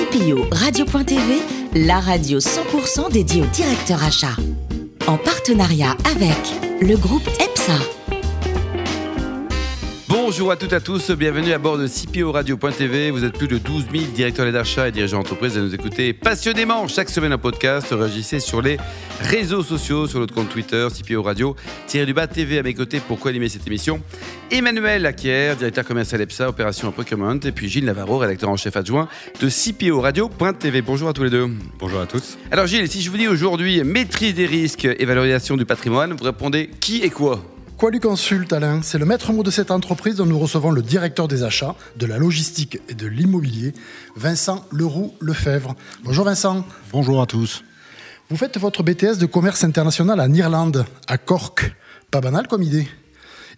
CPO Radio.tv, la radio 100% dédiée au directeur achat. En partenariat avec le groupe EPSA. Bonjour à toutes et à tous, bienvenue à bord de CPO Radio.tv. Vous êtes plus de 12 000 directeurs d'achat et dirigeants d'entreprise à nous écouter passionnément chaque semaine en podcast. Réagissez sur les réseaux sociaux, sur notre compte Twitter, CPO Radio, TV à mes côtés pour co-animer cette émission. Emmanuel Laquière, directeur commercial EPSA, opération en procurement, et puis Gilles Navarro, rédacteur en chef adjoint de CPO Radio.tv. Bonjour à tous les deux. Bonjour à tous. Alors Gilles, si je vous dis aujourd'hui maîtrise des risques et valorisation du patrimoine, vous répondez qui et quoi? Quoi lui consulte, Alain C'est le maître mot de cette entreprise dont nous recevons le directeur des achats, de la logistique et de l'immobilier, Vincent Leroux-Lefebvre. Bonjour Vincent. Bonjour à tous. Vous faites votre BTS de commerce international en Irlande, à Cork. Pas banal comme idée.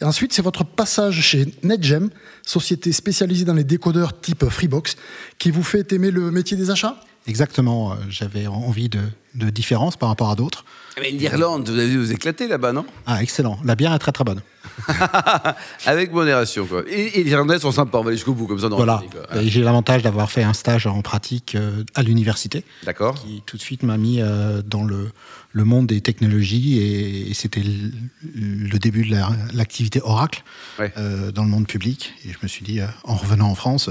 Et ensuite, c'est votre passage chez NetGem, société spécialisée dans les décodeurs type Freebox, qui vous fait aimer le métier des achats? Exactement. J'avais envie de, de différence par rapport à d'autres. Mais l'Irlande, vous avez vous éclater là-bas, non? Ah, excellent. La bière est très très bonne. Avec modération, quoi. Et, les Irlandais sont sympas, on va aller jusqu'au bout, comme ça. Voilà. J'ai l'avantage d'avoir fait un stage en pratique euh, à l'université. D'accord. Qui tout de suite m'a mis euh, dans le, le monde des technologies et, c'était le, début de l'activité Oracle euh, dans le monde public. Et je me suis dit, en revenant en France,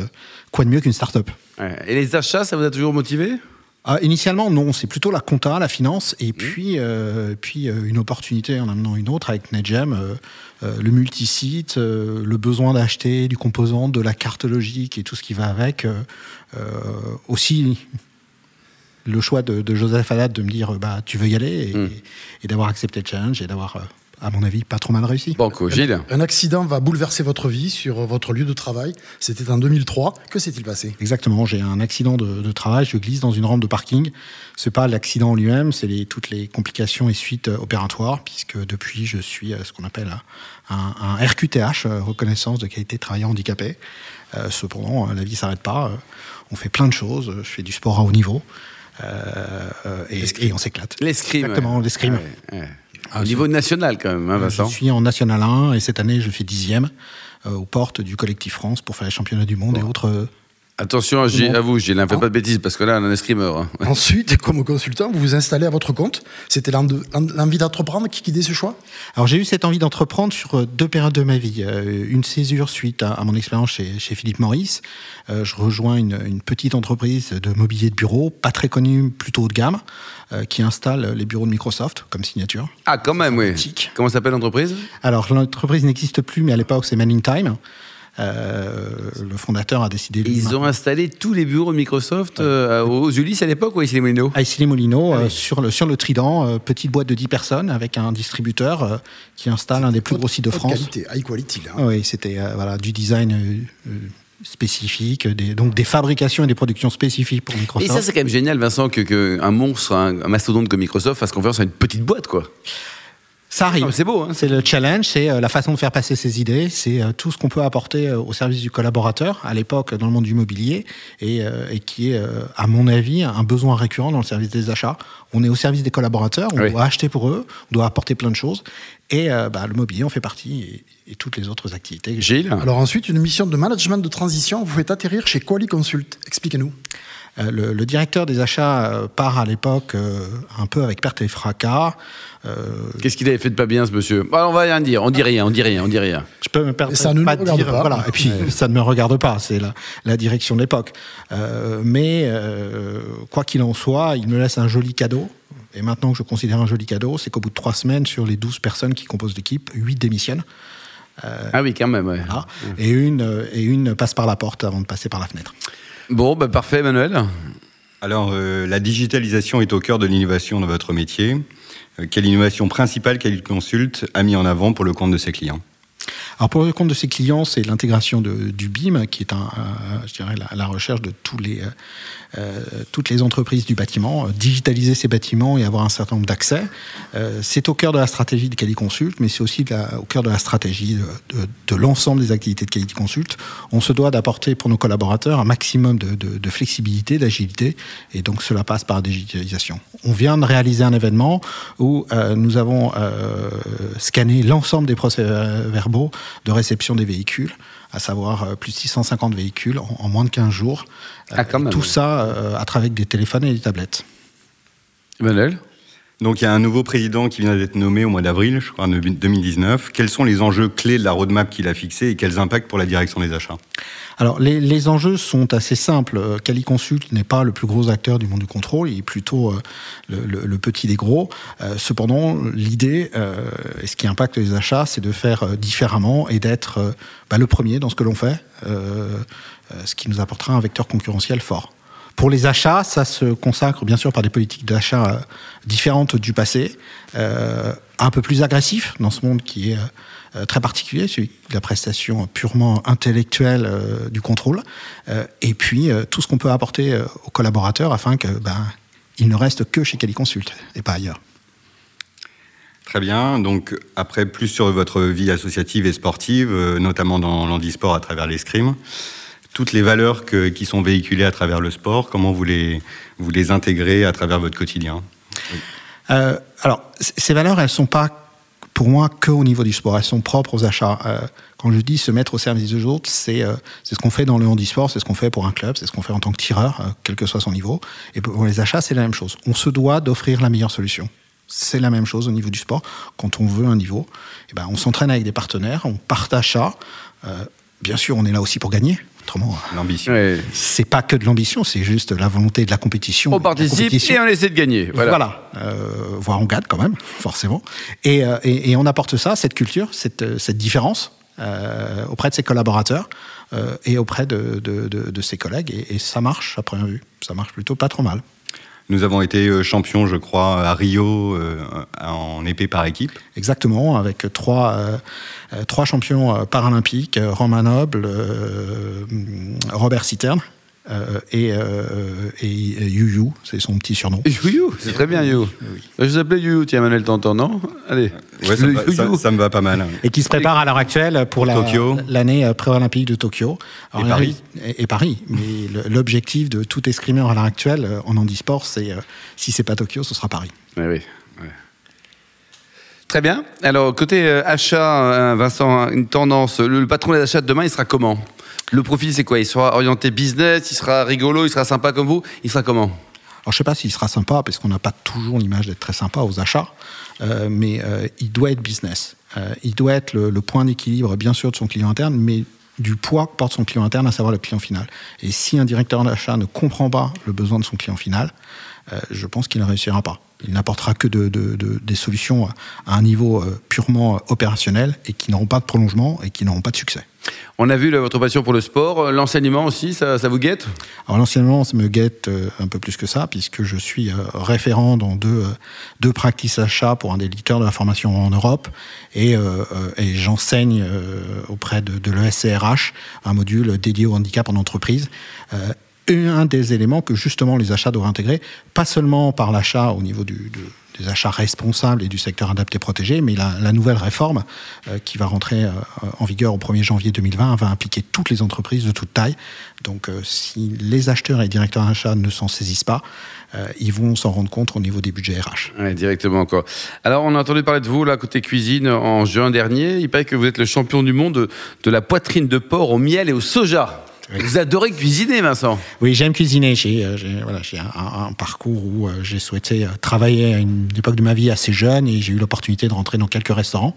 quoi de mieux qu'une start-up? Et les achats, ça vous a toujours motivé? Ah, initialement, non, c'est plutôt la compta, la finance, et puis, euh, puis euh, une opportunité en amenant une autre avec NetGem, euh, le multisite, le besoin d'acheter du composant, de la carte logique et tout ce qui va avec. aussi, le choix de, Joseph Haddad de me dire bah, tu veux y aller, et, et d'avoir accepté le challenge et d'avoir à mon avis, pas trop mal réussi. Banco, Gilles. Un, accident va bouleverser votre vie sur votre lieu de travail. C'était en 2003. Que s'est-il passé? Exactement. J'ai un accident de, travail. Je glisse dans une rampe de parking. C'est pas l'accident en lui-même, c'est les, toutes les complications et suites euh, opératoires, puisque depuis, je suis euh, ce qu'on appelle un, un, RQTH, euh, reconnaissance de qualité de travailleur handicapé. cependant, la vie s'arrête pas. on fait plein de choses. Je fais du sport à haut niveau. et, on s'éclate. L'escrime. Exactement, l'escrime. Au niveau national, quand même, hein, Vincent. Je suis en National 1 et cette année, je fais dixième euh, aux portes du collectif France pour faire les championnats du monde et autres euh, Attention à, vous, Gilles, ne faites pas de bêtises parce que là, on a un escrimeur. Hein. Ensuite, comme consultant, vous vous installez à votre compte. C'était l'envie d'entreprendre qui guidait ce choix? Alors, j'ai eu cette envie d'entreprendre sur euh, deux périodes de ma vie. Euh, une césure suite à, mon expérience chez, Philippe Maurice. Euh, je rejoins une, petite entreprise de mobilier de bureau, pas très connue, plutôt haut de gamme, qui installe les bureaux de Microsoft comme signature. Ah, quand même, oui. Comment s'appelle l'entreprise? Alors, l'entreprise n'existe plus, mais à l'époque, c'est Man in Time. Euh, le fondateur a décidé. Ils ont installé tous les bureaux de Microsoft euh, aux Ulysses à l'époque ou à issy les À issy les euh, sur, le, sur le Trident, petite boîte de 10 personnes avec un distributeur qui installe un des plus gros sites de France. Qualité, high quality. Là. Oui, c'était voilà, du design spécifiques, des, donc des fabrications et des productions spécifiques pour Microsoft. Et ça, c'est quand même génial, Vincent, qu'un que monstre, un, un, mastodonte comme Microsoft fasse confiance à une petite boîte, quoi. Ça arrive. C'est beau. Hein. c'est le challenge, c'est euh, la façon de faire passer ses idées, c'est euh, tout ce qu'on peut apporter euh, au service du collaborateur à l'époque dans le monde du mobilier et, et qui est, à mon avis, un besoin récurrent dans le service des achats. On est au service des collaborateurs, on doit acheter pour eux, on doit apporter plein de choses. Et bah, le mobilier en fait partie et, toutes les autres activités. Gilles Alors ensuite, une mission de management de transition, vous faites atterrir chez Quali Consult. Expliquez-nous. Euh, le, directeur des achats euh, part à l'époque euh, un peu avec perte et fracas. Qu'est-ce qu'il avait fait de pas bien, ce monsieur? Bah, On va rien dire, on dit rien, on dit rien, on dit rien. Je peux me permettre de pas dire. Pas. Voilà. Et puis, ça ne me regarde pas, c'est la, la, direction de l'époque. mais, quoi qu'il en soit, il me laisse un joli cadeau. Et maintenant que je considère un joli cadeau, c'est qu'au bout de trois semaines, sur les 12 personnes qui composent l'équipe, 8 démissionnent. ah oui, quand même, ouais. Et, une, et une passe par la porte avant de passer par la fenêtre. Bon, bah, parfait, Emmanuel. Alors, euh, la digitalisation est au cœur de l'innovation dans votre métier. Euh, quelle innovation principale qu'elle consulte a mis en avant pour le compte de ses clients? Alors pour le compte de ses clients, c'est l'intégration du BIM, qui est un, je dirais la, recherche de les, euh, toutes les entreprises du bâtiment, euh, digitaliser ces bâtiments et avoir un certain nombre d'accès. Euh, c'est au cœur de la stratégie de Qualité Consult, mais c'est aussi au cœur de la stratégie de, l'ensemble des activités de Qualité Consult. On se doit d'apporter pour nos collaborateurs un maximum de, de flexibilité, d'agilité, et donc cela passe par la digitalisation. On vient de réaliser un événement où nous avons scanné l'ensemble des procès verbaux de réception des véhicules, à savoir plus de 650 véhicules en, moins de 15 jours. Ah, quand même. Tout ça à travers des téléphones et des tablettes. Emmanuel? Donc il y a un nouveau président qui vient d'être nommé au mois d'avril, je crois, en 2019. Quels sont les enjeux clés de la roadmap qu'il a fixée et quels impacts pour la direction des achats? Alors, les, enjeux sont assez simples. Caliconsult n'est pas le plus gros acteur du monde du contrôle, il est plutôt euh, le, petit des gros. Euh, cependant, l'idée, euh, et ce qui impacte les achats, c'est de faire différemment et d'être bah, le premier dans ce que l'on fait, ce qui nous apportera un vecteur concurrentiel fort. Pour les achats, ça se consacre bien sûr par des politiques d'achat différentes du passé, un peu plus agressif dans ce monde qui est euh, très particulier, celui de la prestation purement intellectuelle euh, du contrôle, euh, et puis tout ce qu'on peut apporter aux collaborateurs afin que ben, il ne reste que chez Caliconsult et pas ailleurs. Très bien. Donc, après, plus sur votre vie associative et sportive, notamment dans l'handisport à travers l'escrime, toutes les valeurs qui sont véhiculées à travers le sport, comment vous les, vous intégrez à travers votre quotidien Alors, ces valeurs, elles ne sont pas pour moi qu'au niveau du sport. Elles sont propres aux achats. Euh, quand je dis se mettre au service des autres, c'est euh, ce qu'on fait dans le handisport, c'est ce qu'on fait pour un club, c'est ce qu'on fait en tant que tireur, euh, quel que soit son niveau. Et pour les achats, c'est la même chose. On se doit d'offrir la meilleure solution. C'est la même chose au niveau du sport. Quand on veut un niveau, eh ben, on s'entraîne avec des partenaires, on partage ça. bien sûr, on est là aussi pour gagner. Autrement, l'ambition. C'est pas que de l'ambition, c'est juste la volonté de la compétition. On participe et on essaie de gagner. Voilà. Euh, voire on gagne quand même, forcément. Euh, et, et, on apporte ça, cette culture, cette, cette différence euh, auprès de ses collaborateurs et auprès de, de, de, ses collègues. Et, et, ça marche à première vue. Ça marche plutôt pas trop mal. Nous avons été euh, champions, je crois, à Rio euh, en épée par équipe. Exactement, avec trois, euh, trois champions paralympiques, Romain Noble, Robert Citerne euh, et, euh, et Yu c'est son petit surnom. Yu c'est très bien Yu. Je vous appelais Yu tiens Manuel t'entends, non Allez. Ouais, ça, me va pas mal. Et qui se prépare à l'heure actuelle pour l'année euh, pré-olympique de Tokyo. et Paris. Et, Paris. Mais l'objectif de tout escrimeur à l'heure actuelle en handisport, c'est si c'est pas Tokyo, ce sera Paris. Oui, oui. Très bien. Alors, côté achat, Vincent, une tendance, le patron des achats de demain, il sera comment? Le profil, c'est quoi? Il sera orienté business, il sera rigolo, il sera sympa comme vous? Il sera comment? Alors je sais pas s'il sera sympa parce qu'on n'a pas toujours l'image d'être très sympa aux achats, euh, mais euh, il doit être business. Euh, il doit être le, point d'équilibre bien sûr de son client interne, mais du poids que porte son client interne, à savoir le client final. Et si un directeur d'achat ne comprend pas le besoin de son client final, je pense qu'il ne réussira pas. Il n'apportera que de, des solutions à un niveau purement opérationnel et qui n'auront pas de prolongement et qui n'auront pas de succès. On a vu votre passion pour le sport, l'enseignement aussi, ça, vous guette? Alors l'enseignement, ça me guette euh, un peu plus que ça, puisque je suis euh, référent dans deux, euh, deux practices achats pour un des éditeurs de la formation en Europe, et, j'enseigne auprès de, de l'ESCRH un module dédié au handicap en entreprise un des éléments que justement les achats doivent intégrer, pas seulement par l'achat au niveau des achats responsables et du secteur adapté protégé, mais la, nouvelle réforme euh, qui va rentrer euh, en vigueur au 1er janvier 2020 va impliquer toutes les entreprises de toute taille. Donc euh, si les acheteurs et directeurs d'achat ne s'en saisissent pas, ils vont s'en rendre compte au niveau des budgets RH. Ouais, directement encore. Alors on a entendu parler de vous là côté cuisine en juin dernier. Il paraît que vous êtes le champion du monde de la poitrine de porc au miel et au soja. Vous adorez cuisiner, Vincent Oui, j'aime cuisiner. J'ai euh, voilà, un, un, parcours où euh, j'ai souhaité euh, travailler à une époque de ma vie assez jeune et j'ai eu l'opportunité de rentrer dans quelques restaurants,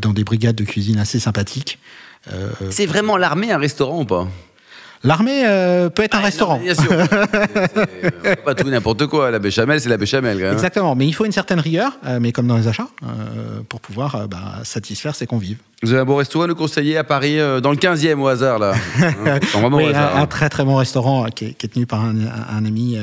dans des brigades de cuisine assez sympathiques. C'est vraiment l'armée un restaurant ou pas? L'armée euh, peut être un ah, restaurant. bien sûr. pas tout n'importe quoi. La béchamel, c'est la béchamel. Quand même. Exactement. Mais il faut une certaine rigueur, euh, mais comme dans les achats, euh, pour pouvoir bah, satisfaire ses convives. Vous avez un bon restaurant à nous conseiller à Paris, dans le 15e au hasard, là hein, oui, un, hein. très très bon restaurant qui est, tenu par un, ami.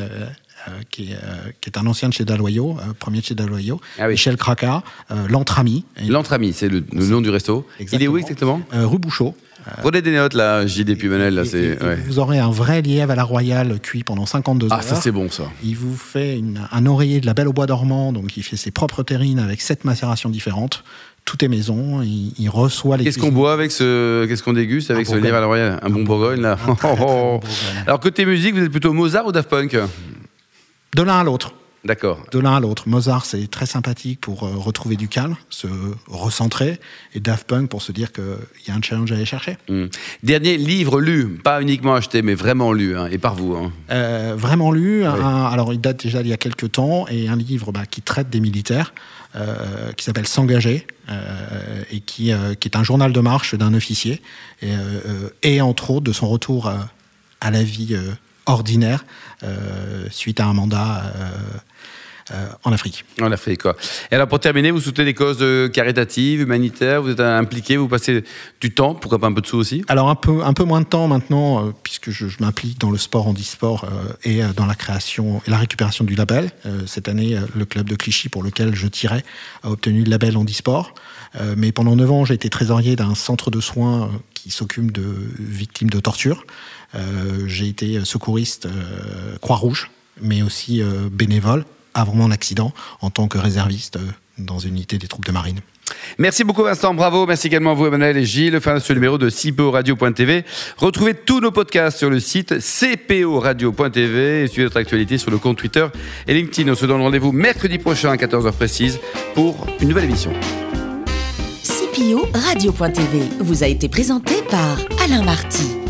qui, est, qui, est, un ancien de chez Daloyau, premier de chez Daloyau, ah Michel Craca, L'Entrami. L'Entrami, c'est le, nom du resto. Il est où exactement Rue Bouchot. Prenez des notes là, JD Pumanel. Là, c'est, Vous aurez un vrai lièvre à la royale cuit pendant 52 heures. Ah, ça c'est bon ça. Il vous fait un oreiller de la Belle au Bois dormant, donc il fait ses propres terrines avec sept macérations différentes. Tout est maison, il, reçoit les. Qu'est-ce qu'on boit avec ce. Qu'est-ce qu'on déguste avec ce lièvre à la royale? Un, bon Bourgogne là. Alors côté musique, vous êtes plutôt Mozart ou Daft Punk? De l'un à l'autre. D'accord. De l'un à l'autre. Mozart, c'est très sympathique pour euh, retrouver du calme, se recentrer, et Daft Punk pour se dire qu'il y a un challenge à aller chercher. Hmm. Dernier livre lu, pas uniquement acheté, mais vraiment lu, hein, et par vous. hein. Euh, vraiment lu. un- alors, il date déjà d'il y a quelques temps, et un livre bah, qui traite des militaires, euh, qui s'appelle S'engager, et qui, qui est un journal de marche d'un officier, et, et entre autres de son retour à la vie ordinaire suite à un mandat euh, en Afrique. En Afrique, quoi. Et alors, pour terminer, vous soutenez des causes caritatives, humanitaires, vous êtes impliqué, vous passez du temps, pourquoi pas un peu de sous aussi? Alors un peu, un peu moins de temps maintenant, euh, puisque je, je m'implique dans le sport handisport euh, et dans la création et la récupération du label. Cette année, le club de Clichy pour lequel je tirais a obtenu le label handisport. Euh, mais pendant 9 ans, j'ai été trésorier d'un centre de soins qui s'occupe de victimes de torture. Euh, j'ai été secouriste euh, Croix-Rouge, mais aussi euh, bénévole avant mon accident en tant que réserviste euh, dans une unité des troupes de marine. Merci beaucoup Vincent, bravo. Merci également à vous Emmanuel et Gilles. Fin de ce numéro de CPORadio.tv. Retrouvez tous nos podcasts sur le site cporadio.tv et suivez notre actualité sur le compte Twitter et LinkedIn. On se donne rendez-vous mercredi prochain à 14h précise pour une nouvelle émission. CPO Radio.tv vous a été présenté par Alain Marty.